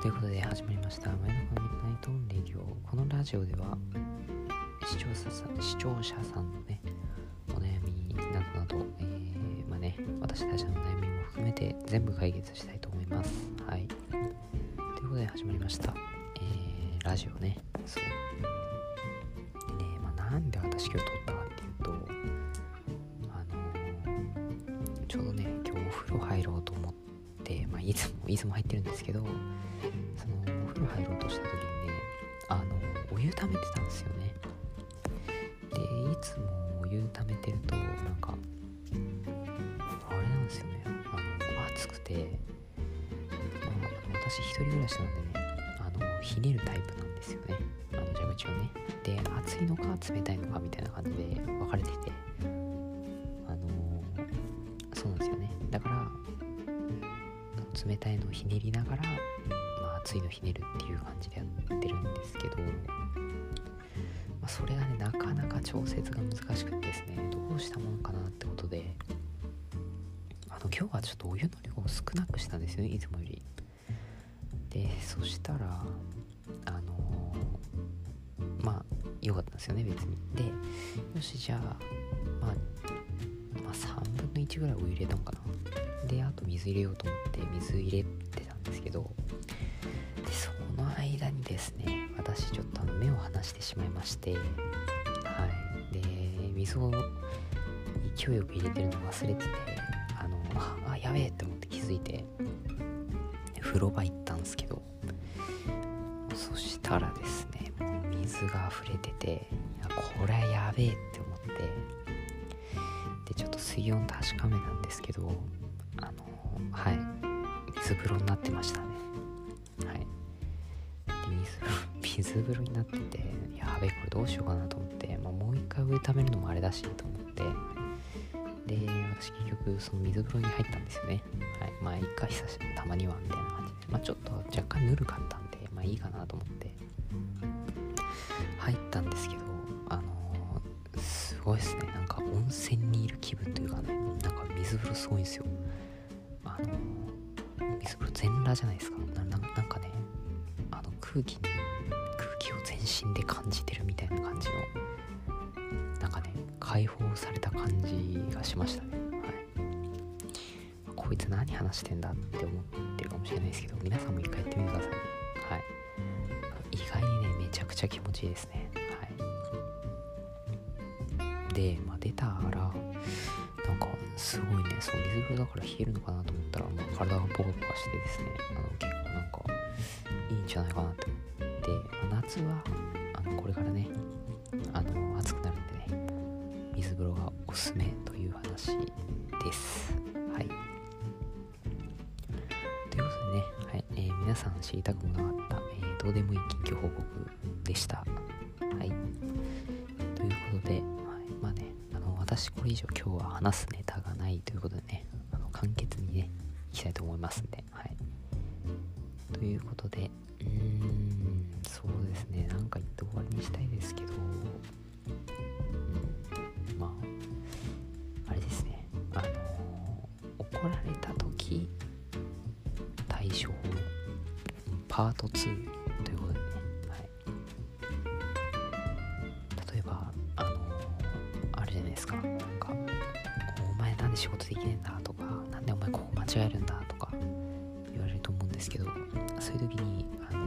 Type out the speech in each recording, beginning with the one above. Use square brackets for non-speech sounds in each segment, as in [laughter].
ということで始まりました「上野コミットナイトオンレディ」このラジオでは視聴者さん視聴者さんのねお悩みなどなど、えー、まあね私たちの悩みも含めて全部解決したいと思います。はい。ということで始まりました。えー、ラジオね。そう。でねまあなんで私今日撮ったかっていうとあのー、ちょうどね今日お風呂入ろうと思いつもいつも入ってるんですけどそのお風呂入ろうとした時にねあのお湯溜めてたんですよね。でいつもお湯溜めてるとなんかあれなんですよね。あの暑くて、まあ、私一人暮らしなんでねあのひねるタイプなんですよね。あの蛇口をね。で熱いのか冷たいのかみたいな感じで分かれてて。冷たいのをひねりながら、まあ、熱いのひねるっていう感じでやってるんですけどまあ、それがねなかなか調節が難しくてですねどうしたものかなってことであの今日はちょっとお湯の量を少なくしたんですよねいつもより。でそしたらあのー、まあ良かったんですよね別に。でよしじゃあまあまあ3分の1ぐらいお湯入れたのかな。であと水入れようと思って水入れてたんですけどでその間にですね私ちょっとあの目を離してしまいましてはい。で水を勢いよく入れてるの忘れててあのあやべえって思って気づいて風呂場行ったんですけどそしたらですねもう水が溢れてていやこれはやべえって思ってでちょっと水温確かめなんですけどはい。水風呂になってましたね。はい。水風呂 [laughs] になっててやべえこれどうしようかなと思って、まあ、もう一回上溜めるのもあれだしと思って。で私結局その水風呂に入ったんですよね。はい。まあ一回久しぶりたまにはみたいな感じで。まあちょっと若干ぬるかったんでまあいいかなと思って。入ったんですけどあのー、すごいですね。なんか温泉にいる気分というかね。なんか水風呂すごいんですよ。ー、水風呂全裸じゃないですか？なんかねあの空気に気を全身で感じてるみたいな感じのなんかね解放された感じがしましたね。はい。こいつ何話してんだって思ってるかもしれないですけど皆さんも一回やってみてくださいね。はい。意外にねめちゃくちゃ気持ちいいですね。はい。で、まあ、出たらなんかすごいね。そう水風呂だから冷えるのかなと思ったらもう体がポカポカしてですね。あの結構なんかいいんじゃないかなって思って。で、ま、夏はあのこれからねあの暑くなるんでね水風呂がおすすめという話です。はい。ということでね、はい。えー、皆さん知りたくもなかった、えー、どうでもいい近況報告でした。はい。ということで、はい、まあねあの私これ以上今日は話すネタがいということでねあの簡潔にねいきたいと思いますんではい。ということでうーんそうですねなんか言って終わりにしたいですけど、うん、まああれですねあの怒られた時対処法パート2仕事できねえんだとかなんでお前ここ間違えるんだとか言われると思うんですけどそういう時にあのも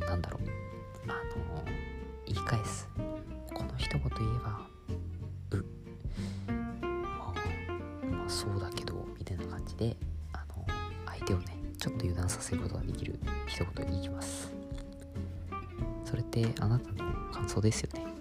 うなんだろうあの言い返す。この一言言えば「う」まあ、まあそうだけどみたいな感じであの相手をねちょっと油断させることができる一言言いきます。それってあなたの感想ですよね。